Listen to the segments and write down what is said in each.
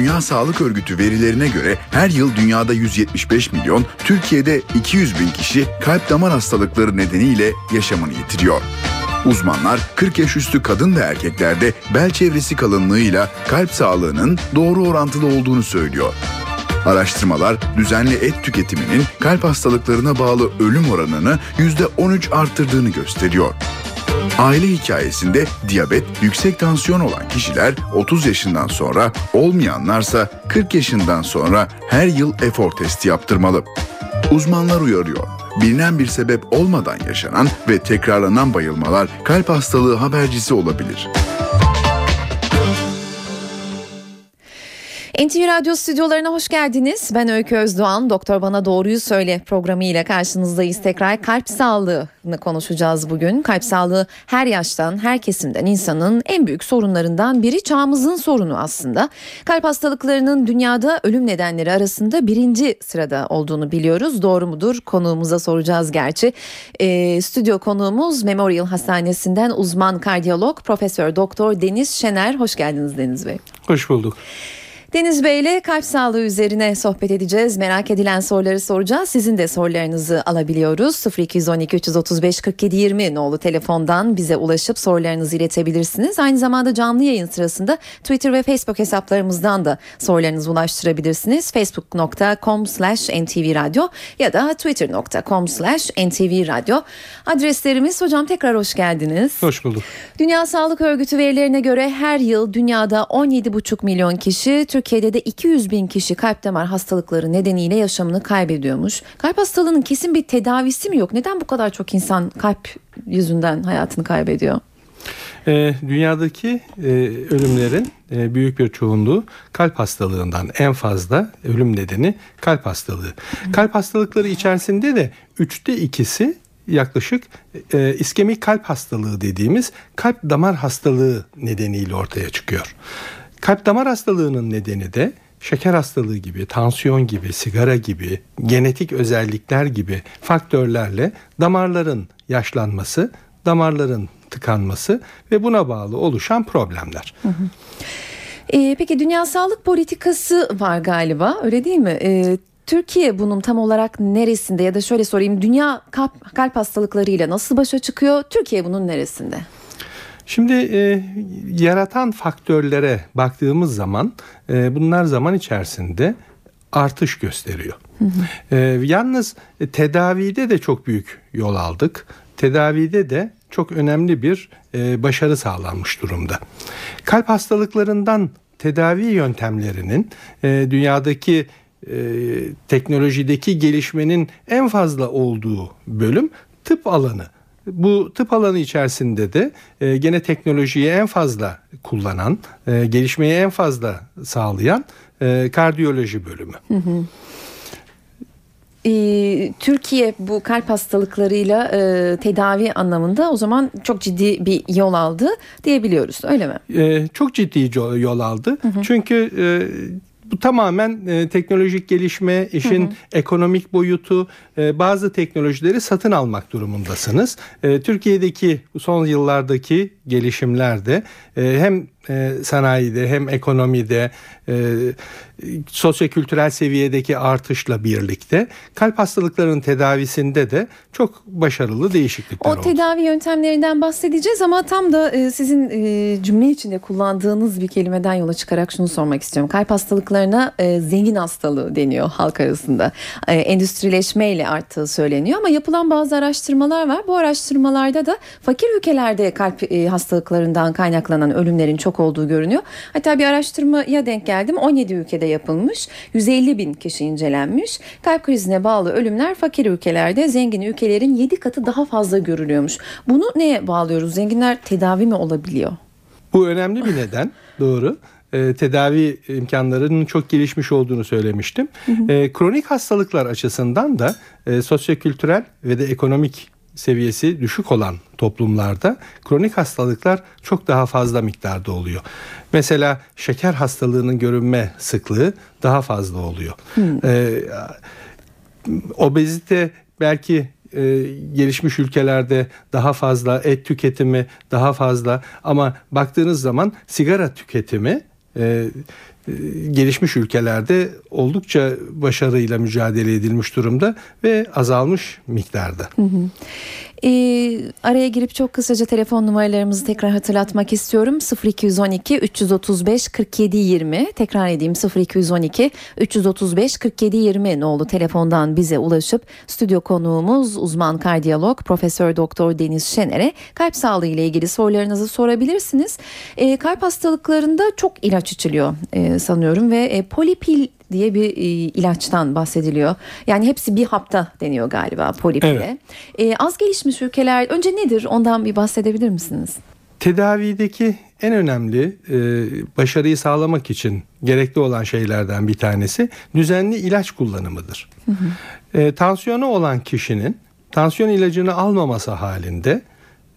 Dünya Sağlık Örgütü verilerine göre her yıl dünyada 175 milyon, Türkiye'de 200 bin kişi kalp damar hastalıkları nedeniyle yaşamını yitiriyor. Uzmanlar 40 yaş üstü kadın ve erkeklerde bel çevresi kalınlığıyla kalp sağlığının doğru orantılı olduğunu söylüyor. Araştırmalar düzenli et tüketiminin kalp hastalıklarına bağlı ölüm oranını %13 arttırdığını gösteriyor. Aile hikayesinde diyabet, yüksek tansiyon olan kişiler 30 yaşından sonra, olmayanlarsa 40 yaşından sonra her yıl efor testi yaptırmalı. Uzmanlar uyarıyor. Bilinen bir sebep olmadan yaşanan ve tekrarlanan bayılmalar kalp hastalığı habercisi olabilir. NTV Radyo stüdyolarına hoş geldiniz. Ben Öykü Özdoğan. Doktor Bana Doğruyu Söyle programı ile karşınızdayız. Tekrar kalp sağlığını konuşacağız bugün. Kalp sağlığı her yaştan, her kesimden insanın en büyük sorunlarından biri. Çağımızın sorunu aslında. Kalp hastalıklarının dünyada ölüm nedenleri arasında birinci sırada olduğunu biliyoruz. Doğru mudur? Konuğumuza soracağız gerçi. E, stüdyo konuğumuz Memorial Hastanesi'nden uzman kardiyolog Profesör Doktor Deniz Şener. Hoş geldiniz Deniz Bey. Hoş bulduk. Deniz Bey ile kalp sağlığı üzerine sohbet edeceğiz. Merak edilen soruları soracağız. Sizin de sorularınızı alabiliyoruz. 0212 335 47 20 nolu telefondan bize ulaşıp sorularınızı iletebilirsiniz. Aynı zamanda canlı yayın sırasında Twitter ve Facebook hesaplarımızdan da sorularınızı ulaştırabilirsiniz. facebook.com slash ntvradio ya da twitter.com slash ntvradio adreslerimiz. Hocam tekrar hoş geldiniz. Hoş bulduk. Dünya Sağlık Örgütü verilerine göre her yıl dünyada 17,5 milyon kişi Türkiye'de de 200 bin kişi kalp damar hastalıkları nedeniyle yaşamını kaybediyormuş. Kalp hastalığının kesin bir tedavisi mi yok? Neden bu kadar çok insan kalp yüzünden hayatını kaybediyor? E, dünyadaki e, ölümlerin e, büyük bir çoğunluğu kalp hastalığından en fazla ölüm nedeni kalp hastalığı. Kalp hastalıkları içerisinde de üçte ikisi yaklaşık e, iskemik kalp hastalığı dediğimiz kalp damar hastalığı nedeniyle ortaya çıkıyor. Kalp damar hastalığının nedeni de şeker hastalığı gibi, tansiyon gibi, sigara gibi, genetik özellikler gibi faktörlerle damarların yaşlanması, damarların tıkanması ve buna bağlı oluşan problemler. Hı hı. Ee, peki Dünya Sağlık Politikası var galiba öyle değil mi? Ee, Türkiye bunun tam olarak neresinde ya da şöyle sorayım dünya kalp, kalp hastalıklarıyla nasıl başa çıkıyor? Türkiye bunun neresinde? Şimdi e, yaratan faktörlere baktığımız zaman e, bunlar zaman içerisinde artış gösteriyor. Hı hı. E, yalnız e, tedavide de çok büyük yol aldık. Tedavide de çok önemli bir e, başarı sağlanmış durumda. Kalp hastalıklarından tedavi yöntemlerinin e, dünyadaki e, teknolojideki gelişmenin en fazla olduğu bölüm tıp alanı. Bu tıp alanı içerisinde de e, gene teknolojiyi en fazla kullanan, e, gelişmeyi en fazla sağlayan e, kardiyoloji bölümü. Hı hı. Türkiye bu kalp hastalıklarıyla e, tedavi anlamında o zaman çok ciddi bir yol aldı diyebiliyoruz öyle mi? E, çok ciddi yol aldı. Hı hı. Çünkü e, bu tamamen e, teknolojik gelişme, işin hı hı. ekonomik boyutu, e, bazı teknolojileri satın almak durumundasınız. E, Türkiye'deki son yıllardaki gelişimlerde e, hem e, sanayide hem ekonomide e, sosyokültürel seviyedeki artışla birlikte kalp hastalıklarının tedavisinde de çok başarılı değişiklikler o oldu. O tedavi yöntemlerinden bahsedeceğiz ama tam da e, sizin e, cümle içinde kullandığınız bir kelimeden yola çıkarak şunu sormak istiyorum. Kalp hastalıklarına e, zengin hastalığı deniyor halk arasında. E, endüstrileşmeyle arttığı söyleniyor ama yapılan bazı araştırmalar var. Bu araştırmalarda da fakir ülkelerde kalp e, hastalıklarından kaynaklanan ölümlerin çok olduğu görünüyor. Hatta bir araştırmaya denk geldim. 17 ülkede yapılmış. 150 bin kişi incelenmiş. Kalp krizine bağlı ölümler fakir ülkelerde zengin ülkelerin 7 katı daha fazla görülüyormuş. Bunu neye bağlıyoruz? Zenginler tedavi mi olabiliyor? Bu önemli bir neden. Doğru e, tedavi imkanlarının çok gelişmiş olduğunu söylemiştim. Hı hı. E, kronik hastalıklar açısından da e, sosyokültürel ve de ekonomik seviyesi düşük olan toplumlarda kronik hastalıklar çok daha fazla miktarda oluyor. Mesela şeker hastalığının görünme sıklığı daha fazla oluyor. Hmm. Ee, obezite belki e, gelişmiş ülkelerde daha fazla et tüketimi daha fazla ama baktığınız zaman sigara tüketimi e, gelişmiş ülkelerde oldukça başarıyla mücadele edilmiş durumda ve azalmış miktarda. Hı hı. E, araya girip çok kısaca telefon numaralarımızı tekrar hatırlatmak istiyorum. 0212 335 47 20 tekrar edeyim 0212 335 47 20 nolu telefondan bize ulaşıp stüdyo konuğumuz uzman kardiyolog Profesör Doktor Deniz Şener'e kalp sağlığı ile ilgili sorularınızı sorabilirsiniz. E, kalp hastalıklarında çok ilaç içiliyor e, sanıyorum ve e, polipil diye bir e, ilaçtan bahsediliyor. Yani hepsi bir hapta deniyor galiba polipile. Evet. E, az gelişmiş ülkeler önce nedir ondan bir bahsedebilir misiniz? Tedavideki en önemli e, başarıyı sağlamak için gerekli olan şeylerden bir tanesi düzenli ilaç kullanımıdır. Hı hı. E, tansiyonu olan kişinin tansiyon ilacını almaması halinde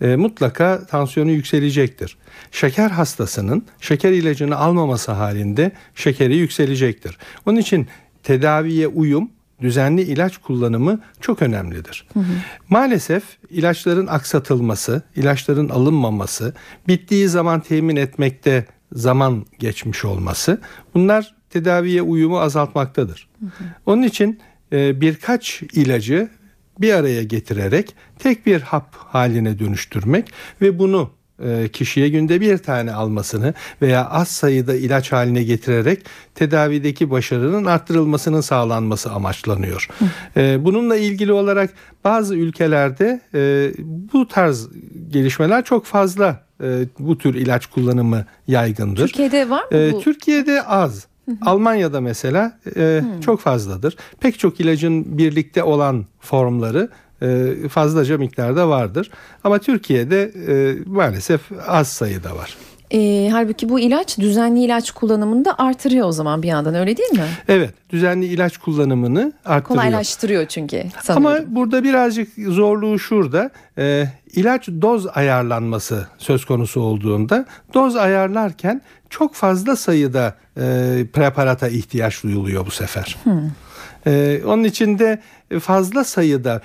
e, mutlaka tansiyonu yükselecektir. Şeker hastasının şeker ilacını almaması halinde şekeri yükselecektir. Onun için tedaviye uyum düzenli ilaç kullanımı çok önemlidir. Hı hı. Maalesef ilaçların aksatılması, ilaçların alınmaması, bittiği zaman temin etmekte zaman geçmiş olması bunlar tedaviye uyumu azaltmaktadır. Hı hı. Onun için e, birkaç ilacı bir araya getirerek tek bir hap haline dönüştürmek ve bunu e, kişiye günde bir tane almasını veya az sayıda ilaç haline getirerek tedavideki başarının arttırılmasının sağlanması amaçlanıyor. E, bununla ilgili olarak bazı ülkelerde e, bu tarz gelişmeler çok fazla bu tür ilaç kullanımı yaygındır. Türkiye'de var mı bu? Türkiye'de az. Almanya'da mesela e, çok fazladır. Pek çok ilacın birlikte olan formları e, fazlaca miktarda vardır. Ama Türkiye'de e, maalesef az sayıda var. E, halbuki bu ilaç düzenli ilaç kullanımında artırıyor o zaman bir yandan öyle değil mi? Evet düzenli ilaç kullanımını arttırıyor. Kolaylaştırıyor çünkü sanıyorum. Ama burada birazcık zorluğu şurada e, ilaç doz ayarlanması söz konusu olduğunda doz ayarlarken çok fazla sayıda e, preparata ihtiyaç duyuluyor bu sefer. Hmm. E, onun için de fazla sayıda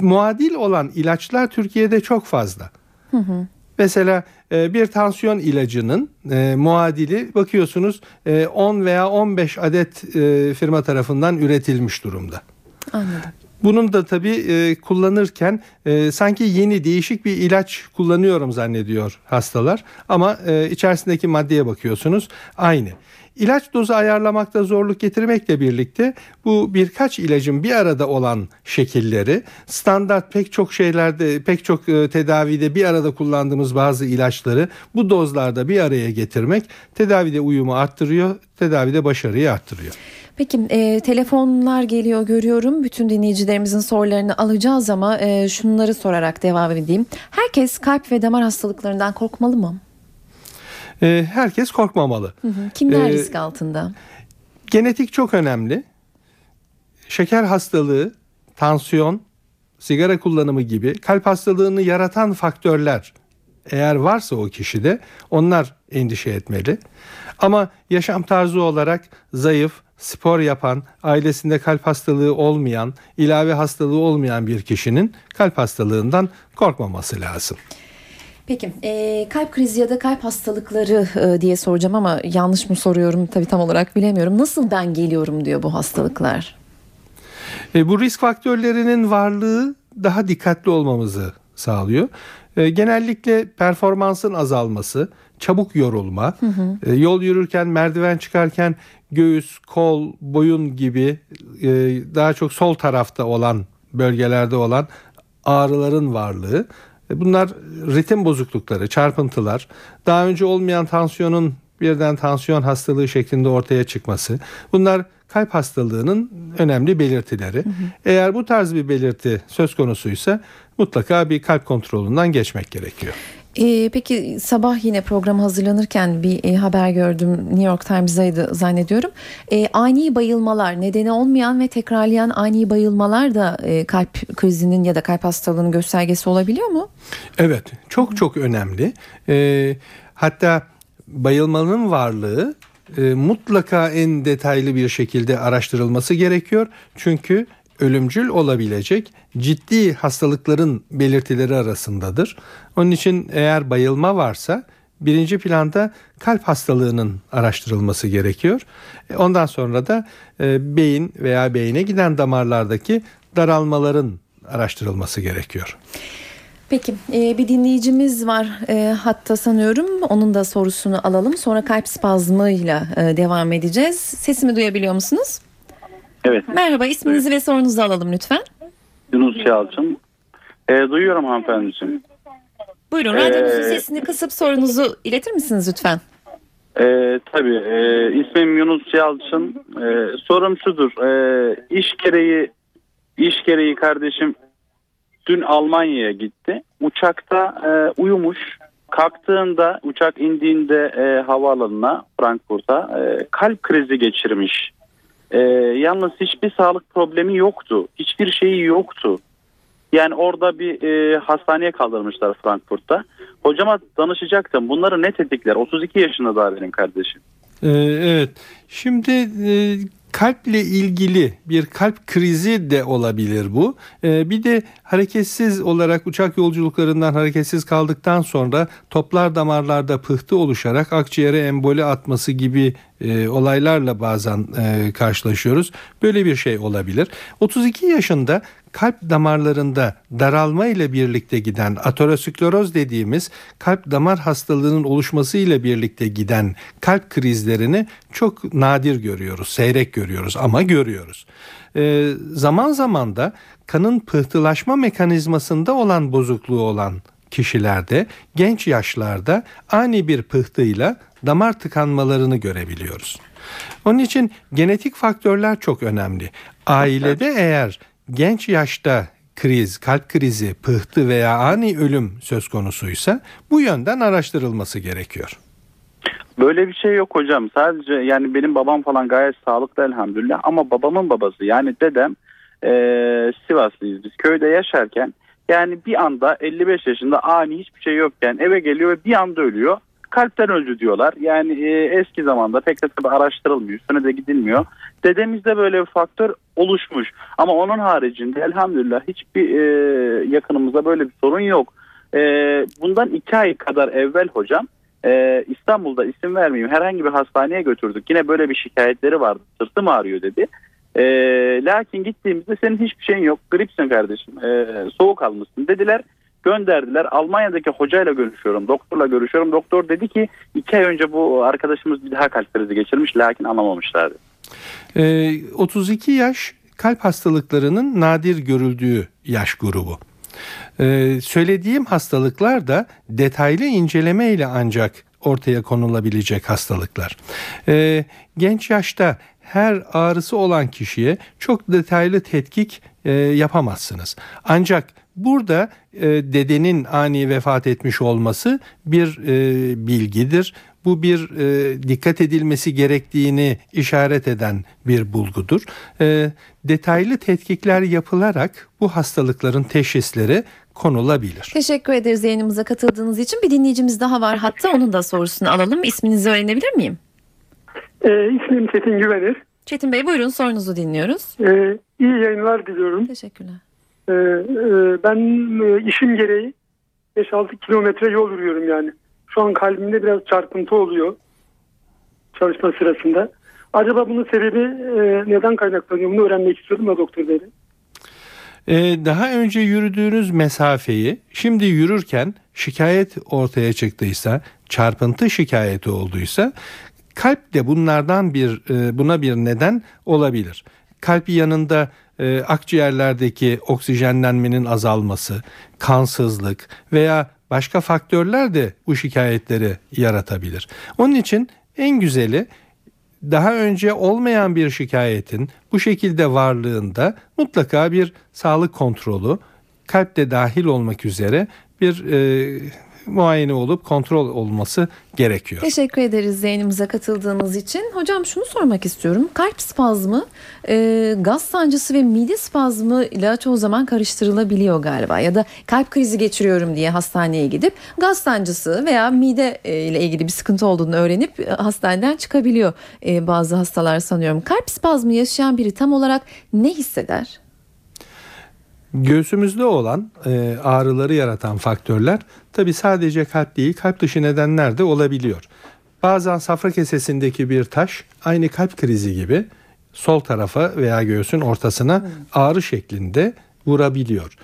muadil olan ilaçlar Türkiye'de çok fazla. Hı hı. Mesela e, bir tansiyon ilacının e, muadili bakıyorsunuz e, 10 veya 15 adet e, firma tarafından üretilmiş durumda. Anladım. Bunun da tabii e, kullanırken e, sanki yeni değişik bir ilaç kullanıyorum zannediyor hastalar ama e, içerisindeki maddeye bakıyorsunuz aynı. İlaç dozu ayarlamakta zorluk getirmekle birlikte bu birkaç ilacın bir arada olan şekilleri standart pek çok şeylerde pek çok e, tedavide bir arada kullandığımız bazı ilaçları bu dozlarda bir araya getirmek tedavide uyumu arttırıyor, tedavide başarıyı arttırıyor. Peki e, telefonlar geliyor görüyorum. Bütün dinleyicilerimizin sorularını alacağız ama e, şunları sorarak devam edeyim. Herkes kalp ve damar hastalıklarından korkmalı mı? E, herkes korkmamalı. Hı hı. Kimler e, risk altında? Genetik çok önemli. Şeker hastalığı, tansiyon, sigara kullanımı gibi kalp hastalığını yaratan faktörler eğer varsa o kişide onlar endişe etmeli. Ama yaşam tarzı olarak zayıf, spor yapan, ailesinde kalp hastalığı olmayan, ilave hastalığı olmayan bir kişinin kalp hastalığından korkmaması lazım. Peki e, kalp krizi ya da kalp hastalıkları e, diye soracağım ama yanlış mı soruyorum tabii tam olarak bilemiyorum. Nasıl ben geliyorum diyor bu hastalıklar? E, bu risk faktörlerinin varlığı daha dikkatli olmamızı sağlıyor. E, genellikle performansın azalması, çabuk yorulma, hı hı. E, yol yürürken, merdiven çıkarken göğüs, kol, boyun gibi e, daha çok sol tarafta olan bölgelerde olan ağrıların varlığı. E, bunlar ritim bozuklukları, çarpıntılar, daha önce olmayan tansiyonun birden tansiyon hastalığı şeklinde ortaya çıkması. Bunlar kalp hastalığının önemli belirtileri. Hı hı. Eğer bu tarz bir belirti söz konusuysa mutlaka bir kalp kontrolünden geçmek gerekiyor. Ee, peki sabah yine program hazırlanırken bir e, haber gördüm New York Times'daydı zannediyorum. E, ani bayılmalar nedeni olmayan ve tekrarlayan ani bayılmalar da e, kalp krizinin ya da kalp hastalığının göstergesi olabiliyor mu? Evet çok çok önemli. E, hatta bayılmanın varlığı e, mutlaka en detaylı bir şekilde araştırılması gerekiyor. Çünkü ölümcül olabilecek ciddi hastalıkların belirtileri arasındadır. Onun için eğer bayılma varsa birinci planda kalp hastalığının araştırılması gerekiyor. E, ondan sonra da e, beyin veya beyine giden damarlardaki daralmaların araştırılması gerekiyor. Peki e, bir dinleyicimiz var hatta sanıyorum onun da sorusunu alalım sonra kalp spazmıyla devam edeceğiz. Sesimi duyabiliyor musunuz? Evet. Merhaba isminizi ve sorunuzu alalım lütfen. Yunus Yalçın. E, duyuyorum hanımefendiciğim. Buyurun Ee, radyonuzun sesini kısıp sorunuzu iletir misiniz lütfen? E, tabii e, ismim Yunus Yalçın. E, sorum şudur. E, iş gereği iş gereği kardeşim dün Almanya'ya gitti. Uçakta e, uyumuş. Kalktığında uçak indiğinde e, havaalanına Frankfurt'a e, kalp krizi geçirmiş. E, yalnız hiçbir sağlık problemi yoktu. Hiçbir şeyi yoktu. Yani orada bir e, hastaneye kaldırmışlar Frankfurt'ta. Hocama danışacaktım. Bunları ne tetikler? 32 yaşında daha benim kardeşim. Ee, evet. Şimdi e, kalple ilgili bir kalp krizi de olabilir bu. Ee, bir de hareketsiz olarak uçak yolculuklarından hareketsiz kaldıktan sonra toplar damarlarda pıhtı oluşarak akciğere emboli atması gibi e, olaylarla bazen e, karşılaşıyoruz. Böyle bir şey olabilir. 32 yaşında kalp damarlarında daralma ile birlikte giden ateroskleroz dediğimiz kalp damar hastalığının oluşması ile birlikte giden kalp krizlerini çok nadir görüyoruz, seyrek görüyoruz ama görüyoruz. Ee, zaman zaman da kanın pıhtılaşma mekanizmasında olan bozukluğu olan kişilerde genç yaşlarda ani bir pıhtıyla damar tıkanmalarını görebiliyoruz. Onun için genetik faktörler çok önemli. Ailede eğer genç yaşta kriz, kalp krizi, pıhtı veya ani ölüm söz konusuysa bu yönden araştırılması gerekiyor. Böyle bir şey yok hocam. Sadece yani benim babam falan gayet sağlıklı elhamdülillah ama babamın babası yani dedem e, Sivaslıyız biz köyde yaşarken yani bir anda 55 yaşında ani hiçbir şey yokken eve geliyor ve bir anda ölüyor. Kalpten öldü diyorlar. Yani e, eski zamanda pek de tabii araştırılmıyor. Üstüne de gidilmiyor. Dedemizde böyle bir faktör oluşmuş. Ama onun haricinde elhamdülillah hiçbir e, yakınımızda böyle bir sorun yok. E, bundan iki ay kadar evvel hocam e, İstanbul'da isim vermeyeyim herhangi bir hastaneye götürdük. Yine böyle bir şikayetleri vardı. Sırtım ağrıyor dedi. E, lakin gittiğimizde senin hiçbir şeyin yok. Gripsin kardeşim. E, soğuk almışsın dediler. Gönderdiler. Almanya'daki hocayla görüşüyorum. Doktorla görüşüyorum. Doktor dedi ki iki ay önce bu arkadaşımız bir daha kalp krizi geçirmiş. Lakin anlamamışlardı. Ee, 32 yaş kalp hastalıklarının nadir görüldüğü yaş grubu. Ee, söylediğim hastalıklar da detaylı inceleme ile ancak ortaya konulabilecek hastalıklar. Ee, genç yaşta her ağrısı olan kişiye çok detaylı tetkik e, yapamazsınız. Ancak burada e, dedenin ani vefat etmiş olması bir e, bilgidir. Bu bir e, dikkat edilmesi gerektiğini işaret eden bir bulgudur. E, detaylı tetkikler yapılarak bu hastalıkların teşhisleri konulabilir. Teşekkür ederiz yayınımıza katıldığınız için. Bir dinleyicimiz daha var hatta onun da sorusunu alalım. İsminizi öğrenebilir miyim? Ee, ismim Çetin Güvenir. Çetin Bey buyurun sorunuzu dinliyoruz. Ee, iyi yayınlar diliyorum. Teşekkürler. Ee, e, ben e, işim gereği 5-6 kilometre yol yürüyorum yani. Şu an kalbimde biraz çarpıntı oluyor çalışma sırasında. Acaba bunun sebebi e, neden kaynaklanıyor? Bunu öğrenmek istiyordum da doktor bey. Ee, daha önce yürüdüğünüz mesafeyi şimdi yürürken şikayet ortaya çıktıysa, çarpıntı şikayeti olduysa kalp de bunlardan bir e, buna bir neden olabilir. Kalp yanında e, akciğerlerdeki oksijenlenmenin azalması, kansızlık veya başka faktörler de bu şikayetleri yaratabilir. Onun için en güzeli daha önce olmayan bir şikayetin bu şekilde varlığında mutlaka bir sağlık kontrolü kalp de dahil olmak üzere bir e, muayene olup kontrol olması gerekiyor. Teşekkür ederiz yayınımıza katıldığınız için. Hocam şunu sormak istiyorum. Kalp spazmı, e, gaz sancısı ve mide spazmı ile çoğu zaman karıştırılabiliyor galiba. Ya da kalp krizi geçiriyorum diye hastaneye gidip gaz sancısı veya mide e, ile ilgili bir sıkıntı olduğunu öğrenip e, hastaneden çıkabiliyor e, bazı hastalar sanıyorum. Kalp spazmı yaşayan biri tam olarak ne hisseder? Göğsümüzde olan e, ağrıları yaratan faktörler tabi sadece kalp değil kalp dışı nedenler de olabiliyor. Bazen safra kesesindeki bir taş aynı kalp krizi gibi sol tarafa veya göğsün ortasına ağrı şeklinde vurabiliyor.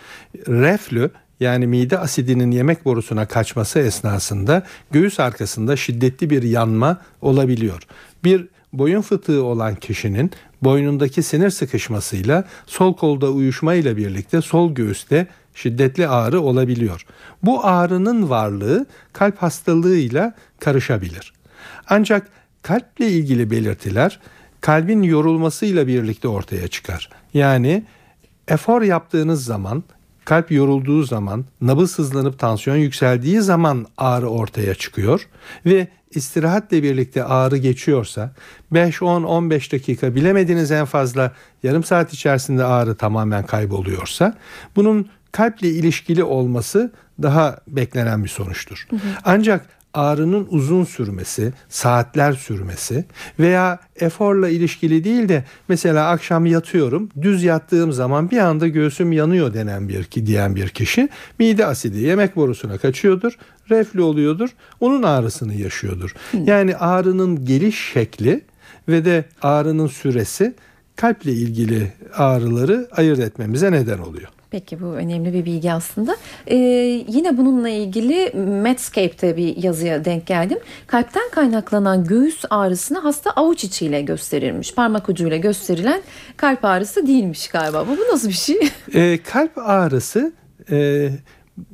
Reflü yani mide asidinin yemek borusuna kaçması esnasında göğüs arkasında şiddetli bir yanma olabiliyor. Bir boyun fıtığı olan kişinin boynundaki sinir sıkışmasıyla sol kolda uyuşma ile birlikte sol göğüste şiddetli ağrı olabiliyor. Bu ağrının varlığı kalp hastalığıyla karışabilir. Ancak kalple ilgili belirtiler kalbin yorulmasıyla birlikte ortaya çıkar. Yani efor yaptığınız zaman kalp yorulduğu zaman, nabız hızlanıp tansiyon yükseldiği zaman ağrı ortaya çıkıyor ve istirahatle birlikte ağrı geçiyorsa 5 10 15 dakika bilemediniz en fazla yarım saat içerisinde ağrı tamamen kayboluyorsa bunun kalple ilişkili olması daha beklenen bir sonuçtur. Hı hı. Ancak ağrının uzun sürmesi, saatler sürmesi veya eforla ilişkili değil de mesela akşam yatıyorum, düz yattığım zaman bir anda göğsüm yanıyor denen bir ki diyen bir kişi mide asidi yemek borusuna kaçıyordur, reflü oluyordur, onun ağrısını yaşıyordur. Yani ağrının geliş şekli ve de ağrının süresi kalple ilgili ağrıları ayırt etmemize neden oluyor. Peki bu önemli bir bilgi aslında. Ee, yine bununla ilgili Medscape'te bir yazıya denk geldim. Kalpten kaynaklanan göğüs ağrısını hasta avuç içiyle gösterilmiş. Parmak ucuyla gösterilen kalp ağrısı değilmiş galiba. Bu, bu nasıl bir şey? Ee, kalp ağrısı e,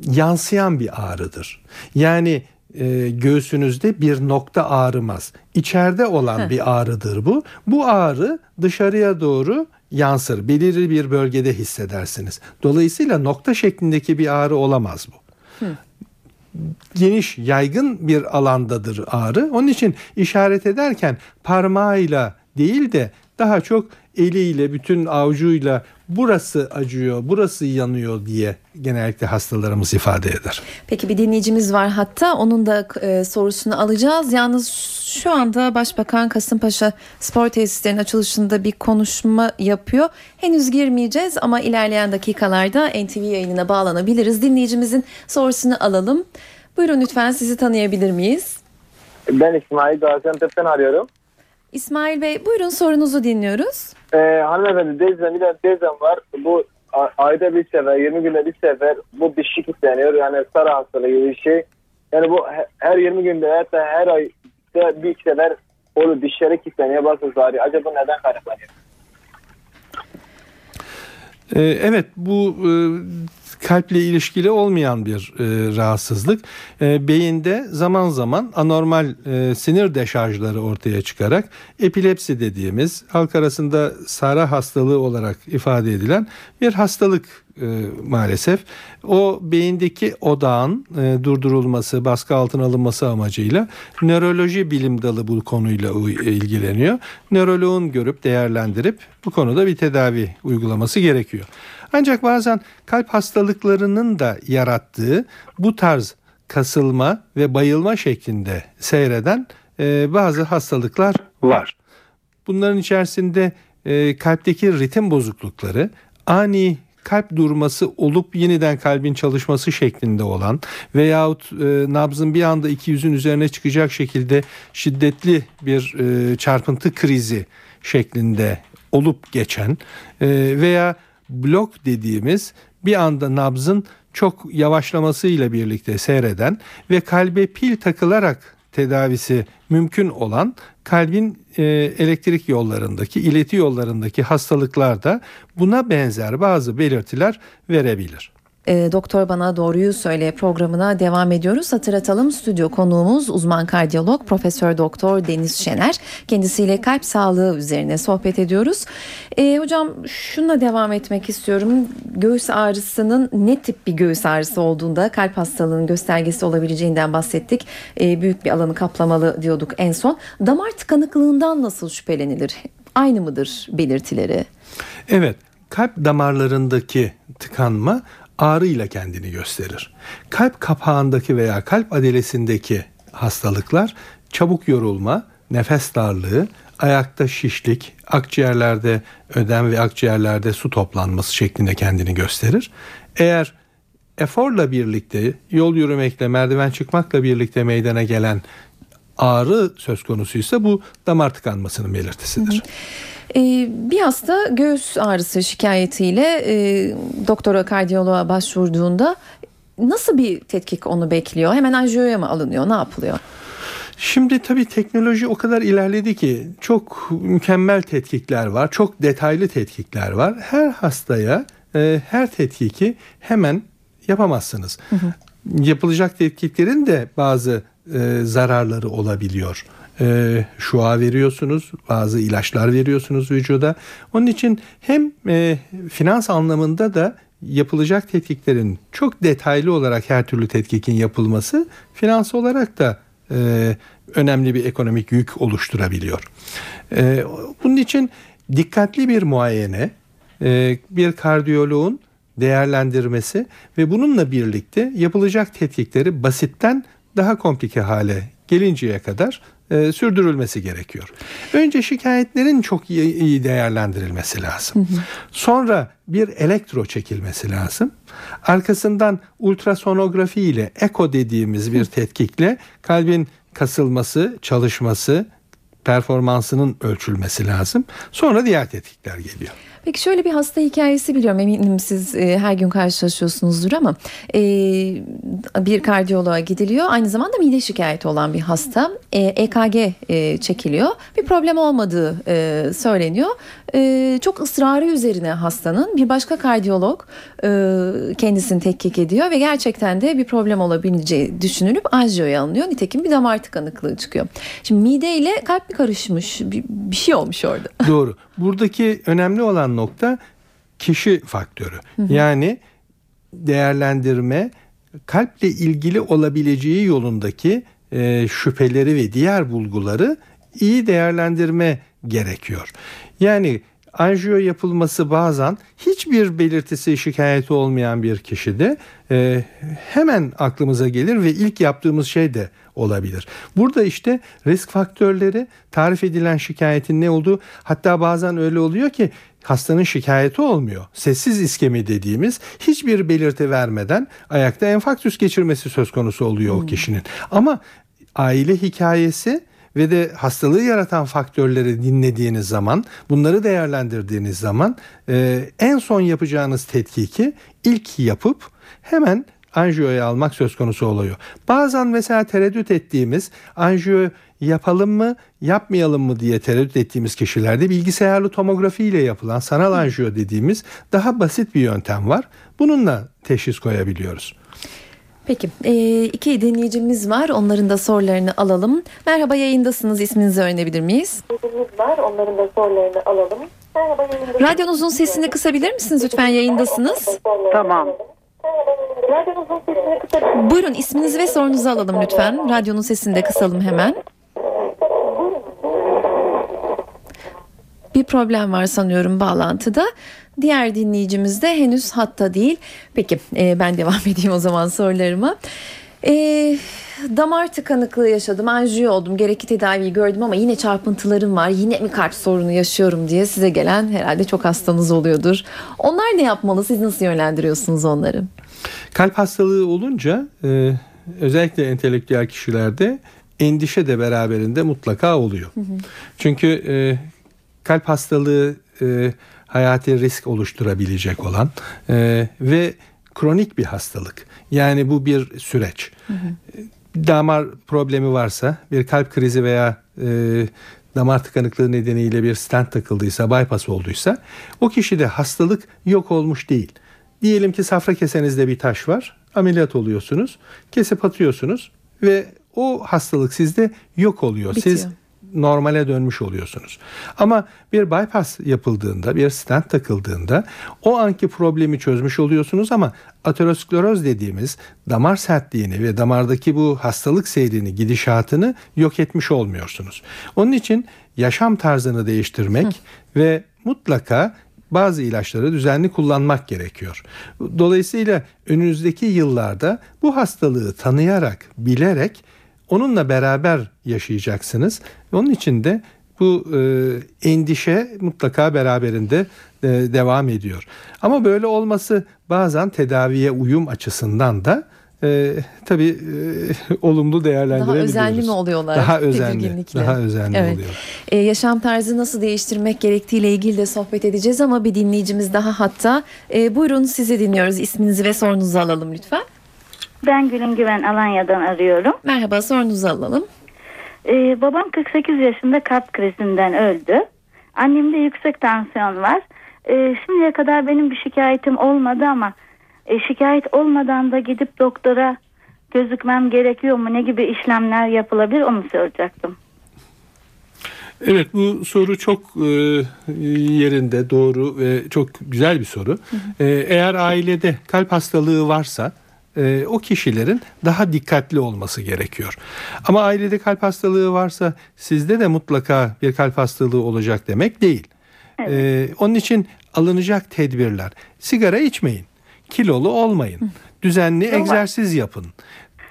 yansıyan bir ağrıdır. Yani e, göğsünüzde bir nokta ağrımaz. İçeride olan Heh. bir ağrıdır bu. Bu ağrı dışarıya doğru yansır. Belirli bir bölgede hissedersiniz. Dolayısıyla nokta şeklindeki bir ağrı olamaz bu. Hı. Geniş, yaygın bir alandadır ağrı. Onun için işaret ederken parmağıyla değil de daha çok eliyle, bütün avucuyla burası acıyor, burası yanıyor diye genellikle hastalarımız ifade eder. Peki bir dinleyicimiz var hatta onun da e, sorusunu alacağız. Yalnız şu anda Başbakan Kasımpaşa spor tesislerinin açılışında bir konuşma yapıyor. Henüz girmeyeceğiz ama ilerleyen dakikalarda NTV yayınına bağlanabiliriz. Dinleyicimizin sorusunu alalım. Buyurun lütfen sizi tanıyabilir miyiz? Ben İsmail Gaziantep'ten arıyorum. İsmail Bey buyurun sorunuzu dinliyoruz. Ee, hanımefendi teyzem bir teyzem var. Bu ayda bir sefer 20 günde bir sefer bu dişi kilitleniyor. Yani sarı hastalığı gibi bir şey. Yani bu her 20 günde hatta her ay bir sefer olur dişleri kilitleniyor. Bazı ağrıyor. Acaba neden kaynaklanıyor? Ee, evet bu e, kalple ilişkili olmayan bir e, rahatsızlık. E, beyinde zaman zaman anormal e, sinir deşarjları ortaya çıkarak epilepsi dediğimiz halk arasında sara hastalığı olarak ifade edilen bir hastalık e, maalesef. O beyindeki odağın e, durdurulması, baskı altına alınması amacıyla nöroloji bilim dalı bu konuyla ilgileniyor. Nöroloğun görüp değerlendirip bu konuda bir tedavi uygulaması gerekiyor. Ancak bazen kalp hastalıklarının da yarattığı bu tarz kasılma ve bayılma şeklinde seyreden e, bazı hastalıklar var. Bunların içerisinde e, kalpteki ritim bozuklukları, ani kalp durması olup yeniden kalbin çalışması şeklinde olan veyahut e, nabzın bir anda 200'ün üzerine çıkacak şekilde şiddetli bir e, çarpıntı krizi şeklinde olup geçen e, veya blok dediğimiz bir anda nabzın çok yavaşlamasıyla birlikte seyreden ve kalbe pil takılarak tedavisi mümkün olan kalbin e, elektrik yollarındaki, ileti yollarındaki hastalıklar da buna benzer bazı belirtiler verebilir. E, Doktor Bana Doğruyu Söyle programına devam ediyoruz. Hatırlatalım stüdyo konuğumuz uzman kardiyolog Profesör Doktor Deniz Şener. Kendisiyle kalp sağlığı üzerine sohbet ediyoruz. E, hocam şununla devam etmek istiyorum. Göğüs ağrısının ne tip bir göğüs ağrısı olduğunda kalp hastalığının göstergesi olabileceğinden bahsettik. E, büyük bir alanı kaplamalı diyorduk en son. Damar tıkanıklığından nasıl şüphelenilir? Aynı mıdır belirtileri? Evet kalp damarlarındaki tıkanma ağrıyla kendini gösterir. Kalp kapağındaki veya kalp adelesindeki hastalıklar çabuk yorulma, nefes darlığı, ayakta şişlik, akciğerlerde ödem ve akciğerlerde su toplanması şeklinde kendini gösterir. Eğer eforla birlikte yol yürümekle merdiven çıkmakla birlikte meydana gelen ağrı söz konusuysa bu damar tıkanmasının belirtisidir. Hı hı. Ee, bir hasta göğüs ağrısı şikayetiyle e, doktora kardiyoloğa başvurduğunda nasıl bir tetkik onu bekliyor? Hemen anjiyoya mı alınıyor? Ne yapılıyor? Şimdi tabii teknoloji o kadar ilerledi ki çok mükemmel tetkikler var, çok detaylı tetkikler var. Her hastaya e, her tetkiki hemen yapamazsınız. Hı hı. Yapılacak tetkiklerin de bazı e, zararları olabiliyor. E, şua veriyorsunuz, bazı ilaçlar veriyorsunuz vücuda. Onun için hem e, finans anlamında da yapılacak tetkiklerin çok detaylı olarak her türlü tetkikin yapılması finans olarak da e, önemli bir ekonomik yük oluşturabiliyor. E, bunun için dikkatli bir muayene, e, bir kardiyoloğun değerlendirmesi ve bununla birlikte yapılacak tetkikleri basitten daha komplike hale gelinceye kadar e, sürdürülmesi gerekiyor. Önce şikayetlerin çok iyi, iyi değerlendirilmesi lazım. Sonra bir elektro çekilmesi lazım. Arkasından ultrasonografi ile eko dediğimiz bir tetkikle kalbin kasılması, çalışması, performansının ölçülmesi lazım. Sonra diğer tetkikler geliyor. Peki şöyle bir hasta hikayesi biliyorum. Eminim siz e, her gün karşılaşıyorsunuzdur ama e, bir kardiyoloğa gidiliyor. Aynı zamanda mide şikayeti olan bir hasta e, EKG e, çekiliyor. Bir problem olmadığı e, söyleniyor. E, çok ısrarı üzerine hastanın bir başka kardiyolog e, kendisini tetkik ediyor ve gerçekten de bir problem olabileceği düşünülüp anjiyoya alınıyor. Nitekim bir damar tıkanıklığı çıkıyor. Şimdi mide ile kalp bir karışmış bir, bir şey olmuş orada. Doğru. Buradaki önemli olan nokta kişi faktörü. Hı hı. Yani değerlendirme kalple ilgili olabileceği yolundaki e, şüpheleri ve diğer bulguları iyi değerlendirme gerekiyor. Yani anjiyo yapılması bazen hiçbir belirtisi şikayeti olmayan bir kişide e, hemen aklımıza gelir ve ilk yaptığımız şey de olabilir. Burada işte risk faktörleri tarif edilen şikayetin ne olduğu hatta bazen öyle oluyor ki hastanın şikayeti olmuyor. Sessiz iskemi dediğimiz hiçbir belirti vermeden ayakta enfarktüs geçirmesi söz konusu oluyor hmm. o kişinin. Ama aile hikayesi ve de hastalığı yaratan faktörleri dinlediğiniz zaman, bunları değerlendirdiğiniz zaman e, en son yapacağınız tetkiki ilk yapıp hemen anjiyoya almak söz konusu oluyor. Bazen mesela tereddüt ettiğimiz anjiyo yapalım mı yapmayalım mı diye tereddüt ettiğimiz kişilerde bilgisayarlı tomografi ile yapılan sanal anjiyo dediğimiz daha basit bir yöntem var. Bununla teşhis koyabiliyoruz. Peki e, iki dinleyicimiz var onların da sorularını alalım. Merhaba yayındasınız isminizi öğrenebilir miyiz? var onların da sorularını alalım. Merhaba yayındasınız. Radyonuzun sesini kısabilir misiniz lütfen yayındasınız? Tamam. Buyurun isminizi ve sorunuzu alalım lütfen. Radyonun sesini de kısalım hemen. Bir problem var sanıyorum bağlantıda. Diğer dinleyicimiz de henüz hatta değil. Peki e, ben devam edeyim o zaman sorularıma. E, damar tıkanıklığı yaşadım, anjiyo oldum, gerekli tedaviyi gördüm ama yine çarpıntılarım var, yine mi kalp sorunu yaşıyorum diye size gelen herhalde çok hastanız oluyordur. Onlar ne yapmalı, siz nasıl yönlendiriyorsunuz onları? Kalp hastalığı olunca e, özellikle entelektüel kişilerde endişe de beraberinde mutlaka oluyor. Hı hı. Çünkü e, kalp hastalığı e, hayati risk oluşturabilecek olan e, ve kronik bir hastalık. Yani bu bir süreç. Hı hı. Damar problemi varsa bir kalp krizi veya e, damar tıkanıklığı nedeniyle bir stent takıldıysa, bypass olduysa o kişide hastalık yok olmuş değil. Diyelim ki safra kesenizde bir taş var. Ameliyat oluyorsunuz. Kesip atıyorsunuz ve o hastalık sizde yok oluyor. Bitiyor. Siz normale dönmüş oluyorsunuz. Ama bir bypass yapıldığında, bir stent takıldığında o anki problemi çözmüş oluyorsunuz ama ateroskleroz dediğimiz damar sertliğini ve damardaki bu hastalık seyrini, gidişatını yok etmiş olmuyorsunuz. Onun için yaşam tarzını değiştirmek Hı. ve mutlaka bazı ilaçları düzenli kullanmak gerekiyor. Dolayısıyla önümüzdeki yıllarda bu hastalığı tanıyarak, bilerek onunla beraber yaşayacaksınız. Onun için de bu e, endişe mutlaka beraberinde e, devam ediyor. Ama böyle olması bazen tedaviye uyum açısından da e, tabii e, olumlu değerlendirebiliyoruz. Daha özenli mi oluyorlar? Daha özenli. Daha özenli Evet. oluyor. Ee, yaşam tarzı nasıl değiştirmek gerektiğiyle ilgili de sohbet edeceğiz ama bir dinleyicimiz daha hatta. Ee, buyurun sizi dinliyoruz. İsminizi ve sorunuzu alalım lütfen. Ben Gülüm Güven Alanya'dan arıyorum. Merhaba sorunuzu alalım. Ee, babam 48 yaşında kalp krizinden öldü. Annemde yüksek tansiyon var. Ee, şimdiye kadar benim bir şikayetim olmadı ama e, şikayet olmadan da gidip doktora gözükmem gerekiyor mu? Ne gibi işlemler yapılabilir onu soracaktım. Evet bu soru çok e, yerinde doğru ve çok güzel bir soru. E, eğer ailede kalp hastalığı varsa e, o kişilerin daha dikkatli olması gerekiyor. Ama ailede kalp hastalığı varsa sizde de mutlaka bir kalp hastalığı olacak demek değil. E, onun için alınacak tedbirler. Sigara içmeyin, kilolu olmayın, düzenli egzersiz yapın.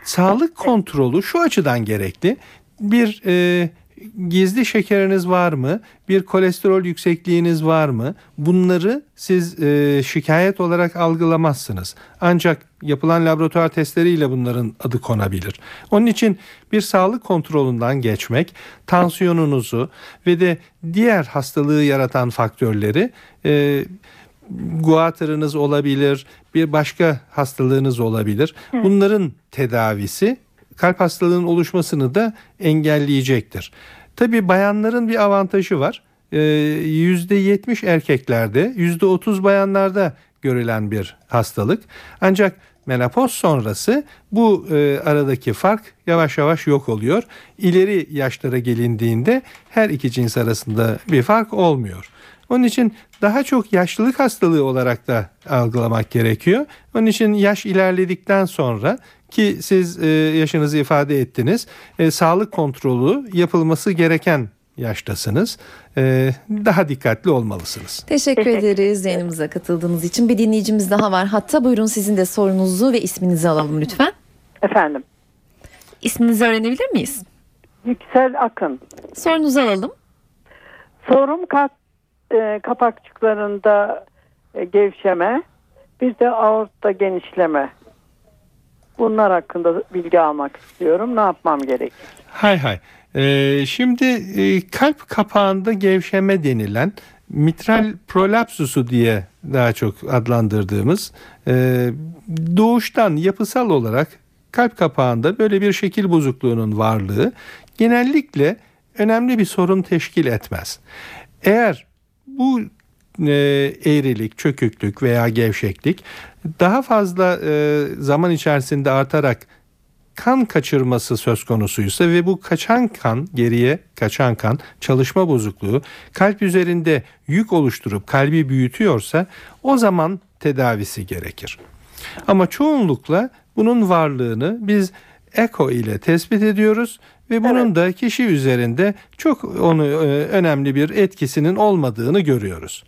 Sağlık kontrolü şu açıdan gerekli. Bir e, gizli şekeriniz var mı? Bir kolesterol yüksekliğiniz var mı? Bunları siz e, şikayet olarak algılamazsınız. Ancak yapılan laboratuvar testleriyle bunların adı konabilir. Onun için bir sağlık kontrolünden geçmek, tansiyonunuzu ve de diğer hastalığı yaratan faktörleri e, guatrınız olabilir, bir başka hastalığınız olabilir. Bunların tedavisi kalp hastalığının oluşmasını da engelleyecektir. Tabii bayanların bir avantajı var. Ee, %70 erkeklerde, %30 bayanlarda görülen bir hastalık. Ancak menopoz sonrası bu e, aradaki fark yavaş yavaş yok oluyor. İleri yaşlara gelindiğinde her iki cins arasında bir fark olmuyor. Onun için daha çok yaşlılık hastalığı olarak da algılamak gerekiyor. Onun için yaş ilerledikten sonra ki siz e, yaşınızı ifade ettiniz. e, sağlık kontrolü yapılması gereken yaştasınız. E, daha dikkatli olmalısınız. Teşekkür ederiz yayınımıza katıldığınız için. Bir dinleyicimiz daha var. Hatta buyurun sizin de sorunuzu ve isminizi alalım lütfen. Efendim, İsminizi öğrenebilir miyiz? Yüksel Akın. Sorunuzu alalım. Sorum kalp e, kapakçıklarında e, gevşeme, bir de aortta genişleme. Bunlar hakkında bilgi almak istiyorum. Ne yapmam gerekir? Hay hay. E, şimdi e, kalp kapağında gevşeme denilen mitral prolapsusu diye daha çok adlandırdığımız e, doğuştan yapısal olarak kalp kapağında böyle bir şekil bozukluğunun varlığı genellikle önemli bir sorun teşkil etmez. Eğer bu eğrilik, çöküklük veya gevşeklik daha fazla e, zaman içerisinde artarak kan kaçırması söz konusuysa ve bu kaçan kan geriye kaçan kan çalışma bozukluğu kalp üzerinde yük oluşturup kalbi büyütüyorsa o zaman tedavisi gerekir. Ama çoğunlukla bunun varlığını biz eko ile tespit ediyoruz ve bunun da kişi üzerinde çok onu e, önemli bir etkisinin olmadığını görüyoruz.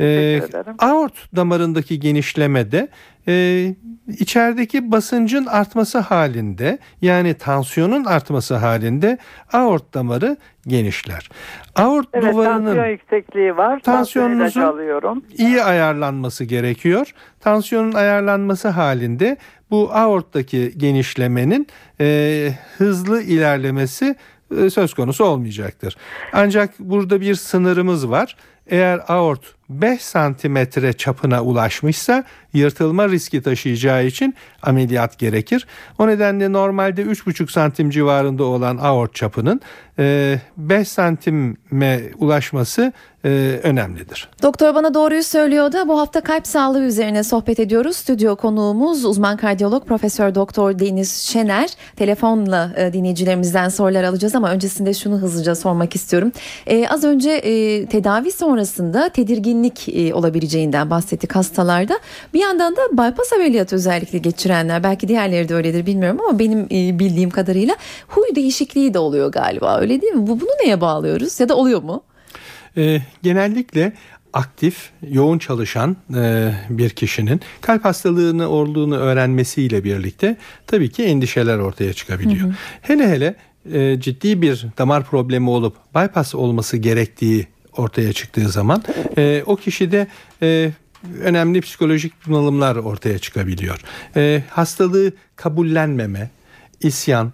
Ee, aort damarındaki genişlemede e, içerideki basıncın artması halinde yani tansiyonun artması halinde aort damarı genişler. Aort Evet, duvarının tansiyon yüksekliği var. Tansiyon Tansiyonunuzun- alıyorum. iyi ayarlanması gerekiyor. Tansiyonun ayarlanması halinde bu aorttaki genişlemenin e, hızlı ilerlemesi e, söz konusu olmayacaktır. Ancak burada bir sınırımız var. Eğer aort 5 santimetre çapına ulaşmışsa yırtılma riski taşıyacağı için ameliyat gerekir. O nedenle normalde 3,5 santim civarında olan aort çapının e, 5 santime ulaşması e, önemlidir. Doktor bana doğruyu söylüyor da bu hafta kalp sağlığı üzerine sohbet ediyoruz. Stüdyo konuğumuz uzman kardiyolog Profesör Doktor Deniz Şener. Telefonla e, dinleyicilerimizden sorular alacağız ama öncesinde şunu hızlıca sormak istiyorum. E, az önce e, tedavi sonrasında tedirginlik e, olabileceğinden bahsettik hastalarda. Bir yandan da bypass ameliyatı özellikle geçirenler belki diğerleri de öyledir bilmiyorum ama benim e, bildiğim kadarıyla huy değişikliği de oluyor galiba öyle değil mi? Bu bunu neye bağlıyoruz ya da oluyor mu? E, genellikle aktif, yoğun çalışan e, bir kişinin kalp hastalığını olduğunu öğrenmesiyle birlikte tabii ki endişeler ortaya çıkabiliyor. Hı hı. Hele hele e, ciddi bir damar problemi olup bypass olması gerektiği ortaya çıktığı zaman e, o kişide e, önemli psikolojik bunalımlar ortaya çıkabiliyor. E, hastalığı kabullenmeme, isyan,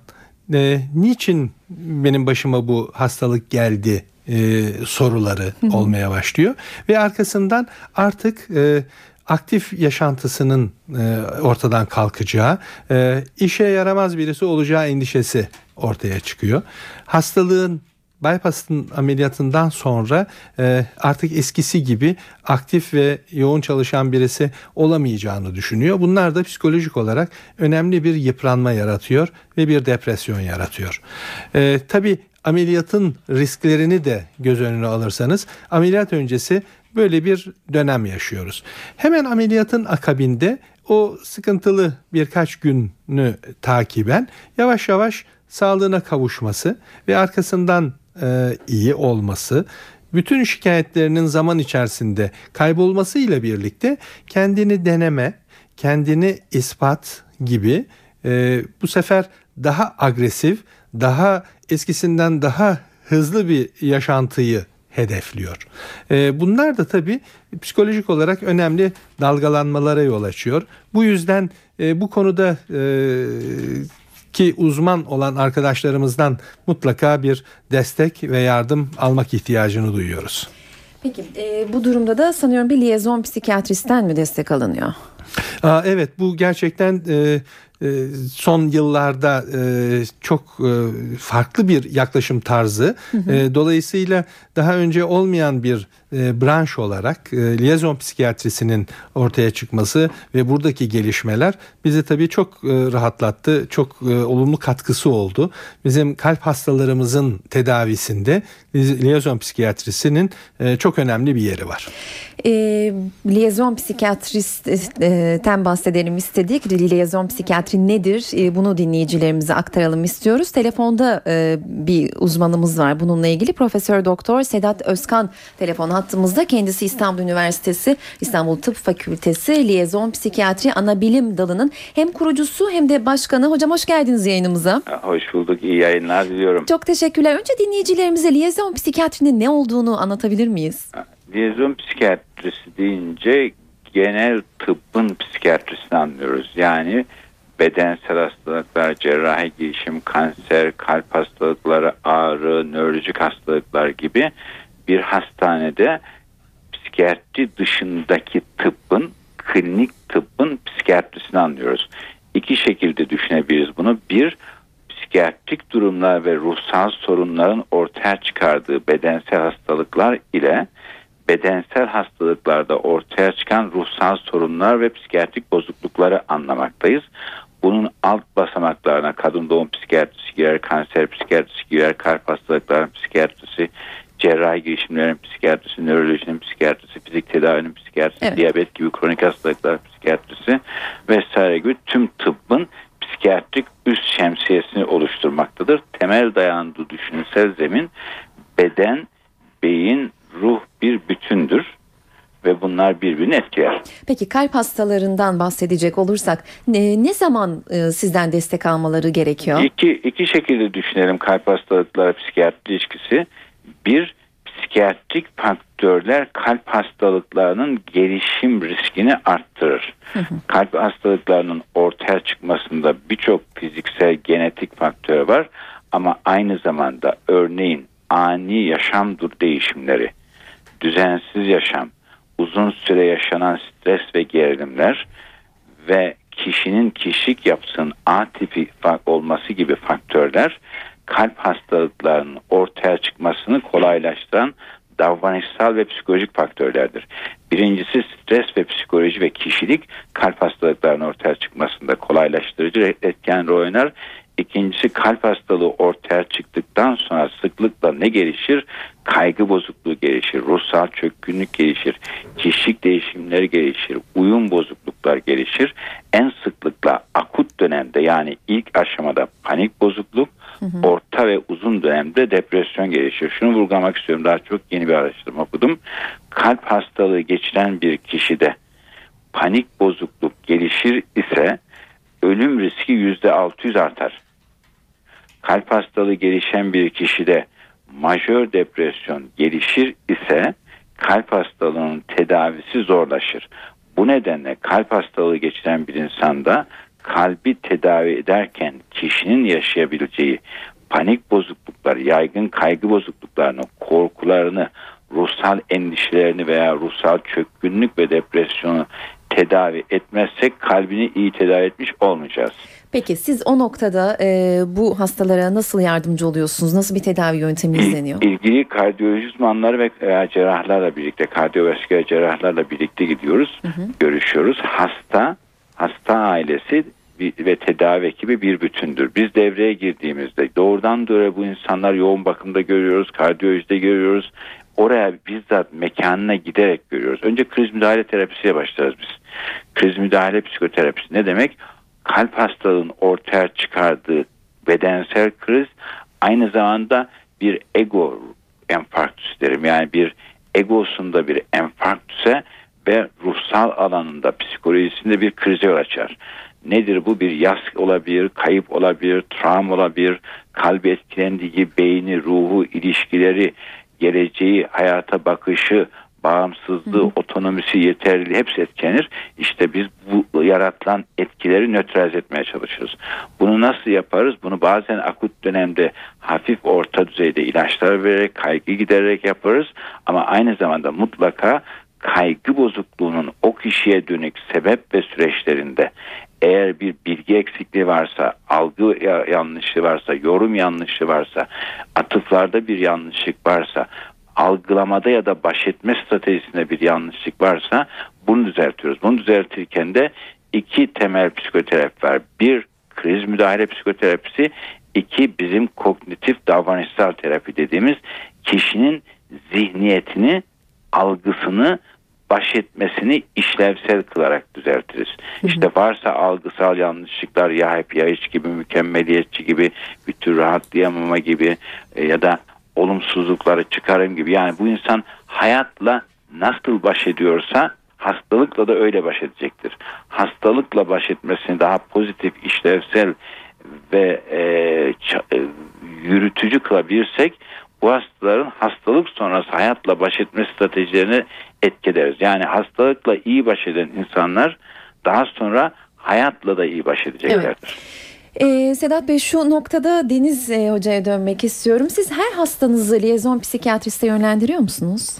e, niçin benim başıma bu hastalık geldi e, soruları olmaya başlıyor ve arkasından artık e, aktif yaşantısının e, ortadan kalkacağı, e, işe yaramaz birisi olacağı endişesi ortaya çıkıyor. Hastalığın bypass'ın ameliyatından sonra e, artık eskisi gibi aktif ve yoğun çalışan birisi olamayacağını düşünüyor. Bunlar da psikolojik olarak önemli bir yıpranma yaratıyor ve bir depresyon yaratıyor. E, tabii ameliyatın risklerini de göz önüne alırsanız ameliyat öncesi böyle bir dönem yaşıyoruz. Hemen ameliyatın akabinde o sıkıntılı birkaç günü takiben yavaş yavaş sağlığına kavuşması ve arkasından e, iyi olması bütün şikayetlerinin zaman içerisinde kaybolması ile birlikte kendini deneme, kendini ispat gibi e, bu sefer daha agresif, daha eskisinden daha hızlı bir yaşantıyı hedefliyor. E, bunlar da tabii psikolojik olarak önemli dalgalanmalara yol açıyor. Bu yüzden e, bu konuda e, ki uzman olan arkadaşlarımızdan mutlaka bir destek ve yardım almak ihtiyacını duyuyoruz. Peki e, bu durumda da sanıyorum bir liyezon psikiyatristten mi destek alınıyor? Aa, evet bu gerçekten e, e, son yıllarda e, çok e, farklı bir yaklaşım tarzı. Hı hı. Dolayısıyla daha önce olmayan bir branş olarak liyezon psikiyatrisinin ortaya çıkması ve buradaki gelişmeler bizi tabii çok rahatlattı. Çok olumlu katkısı oldu. Bizim kalp hastalarımızın tedavisinde liyezon psikiyatrisinin çok önemli bir yeri var. E, liyezon psikiyatristten bahsedelim istedik. Liyezon psikiyatri nedir? E, bunu dinleyicilerimize aktaralım istiyoruz. Telefonda e, bir uzmanımız var bununla ilgili. Profesör Doktor Sedat Özkan telefon hattımızda. Kendisi İstanbul Üniversitesi İstanbul Tıp Fakültesi Liyezon Psikiyatri Anabilim Dalı'nın hem kurucusu hem de başkanı. Hocam hoş geldiniz yayınımıza. Hoş bulduk. İyi yayınlar diliyorum. Çok teşekkürler. Önce dinleyicilerimize liyezon psikiyatrinin ne olduğunu anlatabilir miyiz? Liyezon psikiyatrisi deyince genel tıbbın psikiyatrisini anlıyoruz. Yani bedensel hastalıklar, cerrahi gelişim, kanser, kalp hastalıkları, ağrı, nörolojik hastalıklar gibi bir hastanede psikiyatri dışındaki tıbbın, klinik tıbbın psikiyatrisini anlıyoruz. İki şekilde düşünebiliriz bunu. Bir, psikiyatrik durumlar ve ruhsal sorunların ortaya çıkardığı bedensel hastalıklar ile bedensel hastalıklarda ortaya çıkan ruhsal sorunlar ve psikiyatrik bozuklukları anlamaktayız. Bunun alt basamaklarına kadın doğum psikiyatrisi girer, kanser psikiyatrisi girer, kalp hastalıklarının psikiyatrisi, cerrahi girişimlerin psikiyatrisi, nörolojinin psikiyatrisi, fizik tedavinin psikiyatrisi, evet. diyabet gibi kronik hastalıklar psikiyatrisi vesaire gibi tüm tıbbın psikiyatrik üst şemsiyesini oluşturmaktadır. Temel dayandığı düşünsel zemin beden, beyin, ruh bir bütündür ve bunlar birbirini etkiler. Peki kalp hastalarından bahsedecek olursak ne, ne zaman e, sizden destek almaları gerekiyor? İki, iki şekilde düşünelim kalp hastalıkları psikiyatri ilişkisi. Bir, psikiyatrik faktörler kalp hastalıklarının gelişim riskini arttırır. Kalp hastalıklarının ortaya çıkmasında birçok fiziksel genetik faktör var ama aynı zamanda örneğin ani yaşam dur değişimleri, düzensiz yaşam, uzun süre yaşanan stres ve gerilimler ve kişinin kişilik yapısının A tipi olması gibi faktörler kalp hastalıklarının ortaya çıkmasını kolaylaştıran davranışsal ve psikolojik faktörlerdir. Birincisi stres ve psikoloji ve kişilik kalp hastalıklarının ortaya çıkmasında kolaylaştırıcı etken rol oynar. İkincisi kalp hastalığı ortaya çıktıktan sonra sıklıkla ne gelişir? Kaygı bozukluğu gelişir, ruhsal çökkünlük gelişir, kişilik değişimleri gelişir, uyum bozukluklar gelişir. En sıklıkla akut dönemde yani ilk aşamada panik bozukluk, hı hı. orta ve uzun dönemde depresyon gelişir. Şunu vurgulamak istiyorum daha çok yeni bir araştırma okudum. kalp hastalığı geçiren bir kişide panik bozukluk gelişir ise ölüm riski yüzde 600 artar. Kalp hastalığı gelişen bir kişide majör depresyon gelişir ise kalp hastalığının tedavisi zorlaşır. Bu nedenle kalp hastalığı geçiren bir insanda kalbi tedavi ederken kişinin yaşayabileceği panik bozuklukları, yaygın kaygı bozukluklarını, korkularını, ruhsal endişelerini veya ruhsal çökkünlük ve depresyonu tedavi etmezsek kalbini iyi tedavi etmiş olmayacağız. Peki siz o noktada e, bu hastalara nasıl yardımcı oluyorsunuz? Nasıl bir tedavi yöntemi izleniyor? İlgili kardiyoloji uzmanları ve veya cerrahlarla birlikte, kardiyovasküler cerrahlarla birlikte gidiyoruz, hı hı. görüşüyoruz. Hasta, hasta ailesi ve tedavi ekibi bir bütündür. Biz devreye girdiğimizde doğrudan doğruya bu insanlar yoğun bakımda görüyoruz, kardiyolojide görüyoruz. Oraya bizzat mekanına giderek görüyoruz. Önce kriz müdahale terapisiye başlarız biz. Kriz müdahale psikoterapisi ne demek? Kalp hastalığının ortaya çıkardığı bedensel kriz aynı zamanda bir ego enfarktüs derim. Yani bir egosunda bir enfarktüse ve ruhsal alanında psikolojisinde bir krize yol açar. Nedir bu? Bir yas olabilir, kayıp olabilir, travma olabilir, kalbi etkilendiği beyni, ruhu, ilişkileri, geleceği, hayata bakışı, bağımsızlığı, hı otonomisi, yeterliliği hepsi etkilenir. İşte biz bu yaratılan etkileri nötralize etmeye çalışırız. Bunu nasıl yaparız? Bunu bazen akut dönemde hafif orta düzeyde ilaçlar vererek, kaygı gidererek yaparız. Ama aynı zamanda mutlaka kaygı bozukluğunun o kişiye dönük sebep ve süreçlerinde eğer bir bilgi eksikliği varsa, algı yanlışlığı varsa, yorum yanlışlığı varsa, atıflarda bir yanlışlık varsa, algılamada ya da baş etme stratejisinde bir yanlışlık varsa bunu düzeltiyoruz. Bunu düzeltirken de iki temel psikoterapi var. Bir kriz müdahale psikoterapisi, iki bizim kognitif davranışsal terapi dediğimiz kişinin zihniyetini, algısını baş etmesini işlevsel kılarak düzeltiriz. Hı hı. İşte varsa algısal yanlışlıklar ya hep ya hiç gibi mükemmeliyetçi gibi bir tür rahatlayamama gibi e, ya da olumsuzlukları çıkarım gibi. Yani bu insan hayatla nasıl baş ediyorsa hastalıkla da öyle baş edecektir. Hastalıkla baş etmesini daha pozitif, işlevsel ve e, e, yürütücü kılabilirsek bu hastaların hastalık sonrası hayatla baş etme stratejilerini etkileriz. Yani hastalıkla iyi baş eden insanlar daha sonra hayatla da iyi baş edeceklerdir. Evet. Ee, Sedat Bey şu noktada Deniz e, Hoca'ya dönmek istiyorum. Siz her hastanızı liyezon psikiyatriste yönlendiriyor musunuz?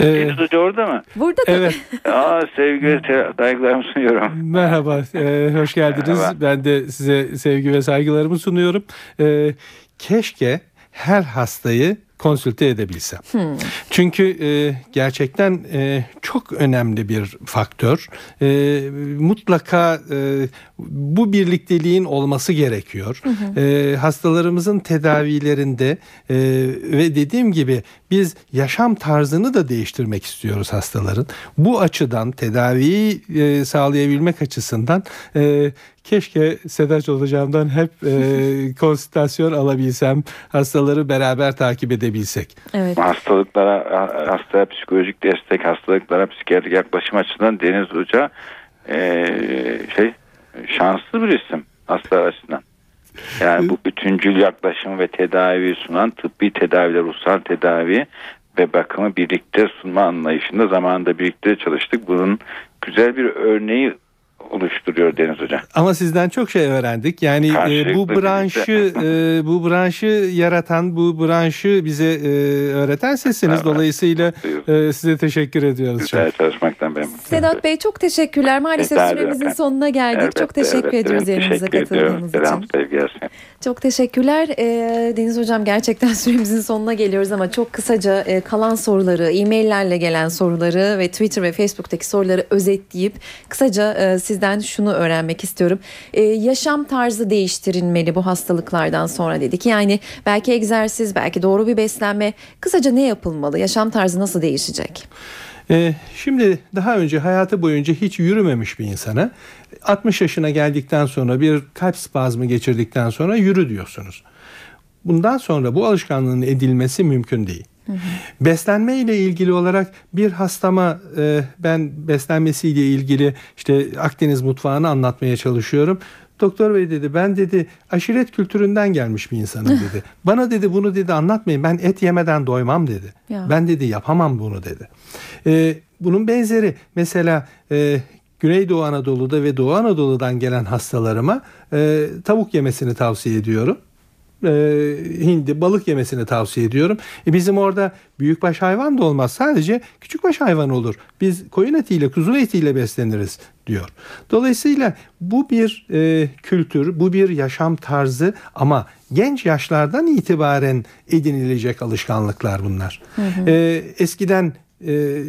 Ee, Deniz Hoca orada mı? Burada tabii. Evet. Aa, sevgi ve saygılarımı sunuyorum. Merhaba, e, hoş geldiniz. Merhaba. Ben de size sevgi ve saygılarımı sunuyorum. E, keşke her hastayı konsülte edebilsem. Hmm. Çünkü e, gerçekten e, çok önemli bir faktör. E, mutlaka e, bu birlikteliğin olması gerekiyor. Hı E, hastalarımızın tedavilerinde e, ve dediğim gibi biz yaşam tarzını da değiştirmek istiyoruz hastaların. Bu açıdan tedaviyi e, sağlayabilmek açısından e, keşke Sedat Hocam'dan hep e, konsültasyon alabilsem, hastaları beraber takip edebilsek. Evet. Hastalıklara, hastaya psikolojik destek, hastalıklara psikiyatrik yaklaşım açısından Deniz Hoca e, şey şanslı bir isim hasta açısından. Yani bu bütüncül yaklaşım ve tedavi sunan tıbbi tedavi, ruhsal tedavi ve bakımı birlikte sunma anlayışında zamanında birlikte çalıştık. Bunun güzel bir örneği oluşturuyor Deniz Hocam. Ama sizden çok şey öğrendik. Yani e, bu branşı e, bu branşı yaratan, bu branşı bize e, öğreten sizsiniz. Evet. Dolayısıyla e, size teşekkür ediyoruz. Güzel çok. çalışmaktan memnun. Sedat Bey çok teşekkürler. Maalesef Rica süremizin ben. sonuna geldik. Evet, çok teşekkür evet, ediyoruz yayınımıza katıldığınız için. Selam. Çok teşekkürler. E, Deniz Hocam gerçekten süremizin sonuna geliyoruz ama çok kısaca e, kalan soruları, e-maillerle gelen soruları ve Twitter ve Facebook'taki soruları özetleyip kısaca e, sizden şunu öğrenmek istiyorum. E, yaşam tarzı değiştirilmeli bu hastalıklardan sonra dedik. Yani belki egzersiz, belki doğru bir beslenme. Kısaca ne yapılmalı? Yaşam tarzı nasıl değişecek? Ee, şimdi daha önce hayatı boyunca hiç yürümemiş bir insana 60 yaşına geldikten sonra bir kalp spazmı geçirdikten sonra yürü diyorsunuz. Bundan sonra bu alışkanlığın edilmesi mümkün değil. Beslenme ile ilgili olarak bir hastama e, ben beslenmesiyle ilgili işte Akdeniz mutfağını anlatmaya çalışıyorum. Doktor bey dedi ben dedi aşiret kültüründen gelmiş bir insanım dedi. Bana dedi bunu dedi anlatmayın ben et yemeden doymam dedi. Ya. Ben dedi yapamam bunu dedi. Ee, bunun benzeri mesela e, Güneydoğu Anadolu'da ve Doğu Anadolu'dan gelen hastalarıma e, tavuk yemesini tavsiye ediyorum. E, hindi, balık yemesini tavsiye ediyorum. E, bizim orada büyükbaş hayvan da olmaz. Sadece küçükbaş hayvan olur. Biz koyun etiyle, kuzu etiyle besleniriz diyor. Dolayısıyla bu bir e, kültür, bu bir yaşam tarzı ama genç yaşlardan itibaren edinilecek alışkanlıklar bunlar. E, eskiden e,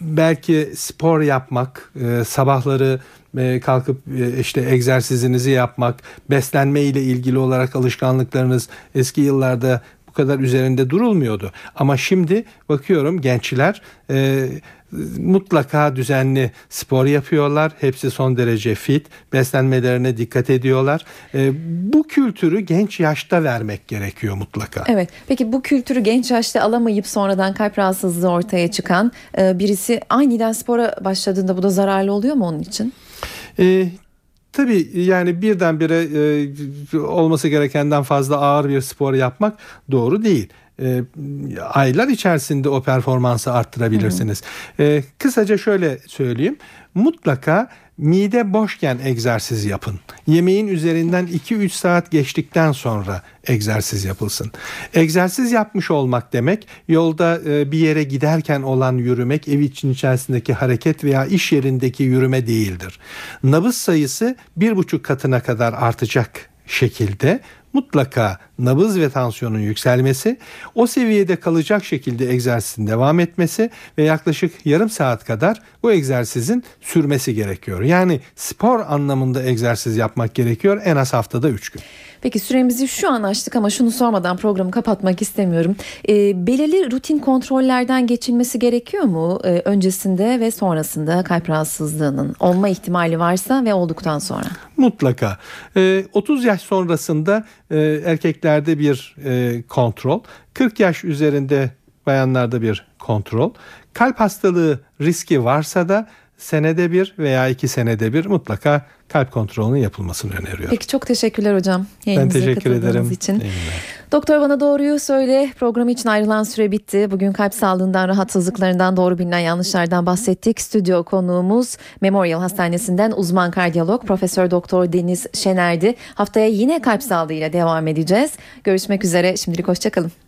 belki spor yapmak, e, sabahları e, kalkıp e, işte egzersizinizi yapmak, beslenme ile ilgili olarak alışkanlıklarınız eski yıllarda bu kadar üzerinde durulmuyordu. Ama şimdi bakıyorum gençler e, mutlaka düzenli spor yapıyorlar. Hepsi son derece fit. Beslenmelerine dikkat ediyorlar. E, bu kültürü genç yaşta vermek gerekiyor mutlaka. Evet. Peki bu kültürü genç yaşta alamayıp sonradan kalp rahatsızlığı ortaya çıkan e, birisi aniden spora başladığında bu da zararlı oluyor mu onun için? E, tabii yani birdenbire e, olması gerekenden fazla ağır bir spor yapmak doğru değil. E, aylar içerisinde o performansı arttırabilirsiniz. E, kısaca şöyle söyleyeyim. Mutlaka mide boşken egzersiz yapın. Yemeğin üzerinden 2-3 saat geçtikten sonra egzersiz yapılsın. Egzersiz yapmış olmak demek yolda e, bir yere giderken olan yürümek, ev için içerisindeki hareket veya iş yerindeki yürüme değildir. Nabız sayısı bir buçuk katına kadar artacak şekilde mutlaka nabız ve tansiyonun yükselmesi, o seviyede kalacak şekilde egzersizin devam etmesi ve yaklaşık yarım saat kadar bu egzersizin sürmesi gerekiyor. Yani spor anlamında egzersiz yapmak gerekiyor en az haftada 3 gün. Peki süremizi şu an açtık ama şunu sormadan programı kapatmak istemiyorum. E, belirli rutin kontrollerden geçilmesi gerekiyor mu e, öncesinde ve sonrasında kalp rahatsızlığının olma ihtimali varsa ve olduktan sonra? Mutlaka. E, 30 yaş sonrasında e, erkeklerde bir e, kontrol, 40 yaş üzerinde bayanlarda bir kontrol. Kalp hastalığı riski varsa da senede bir veya iki senede bir mutlaka kalp kontrolünün yapılmasını öneriyorum. Peki çok teşekkürler hocam. Ben teşekkür ederim. Için. Doktor bana doğruyu söyle. Programı için ayrılan süre bitti. Bugün kalp sağlığından, rahatsızlıklarından, doğru bilinen yanlışlardan bahsettik. Stüdyo konuğumuz Memorial Hastanesi'nden uzman kardiyolog Profesör Doktor Deniz Şener'di. Haftaya yine kalp sağlığıyla devam edeceğiz. Görüşmek üzere. Şimdilik hoşçakalın.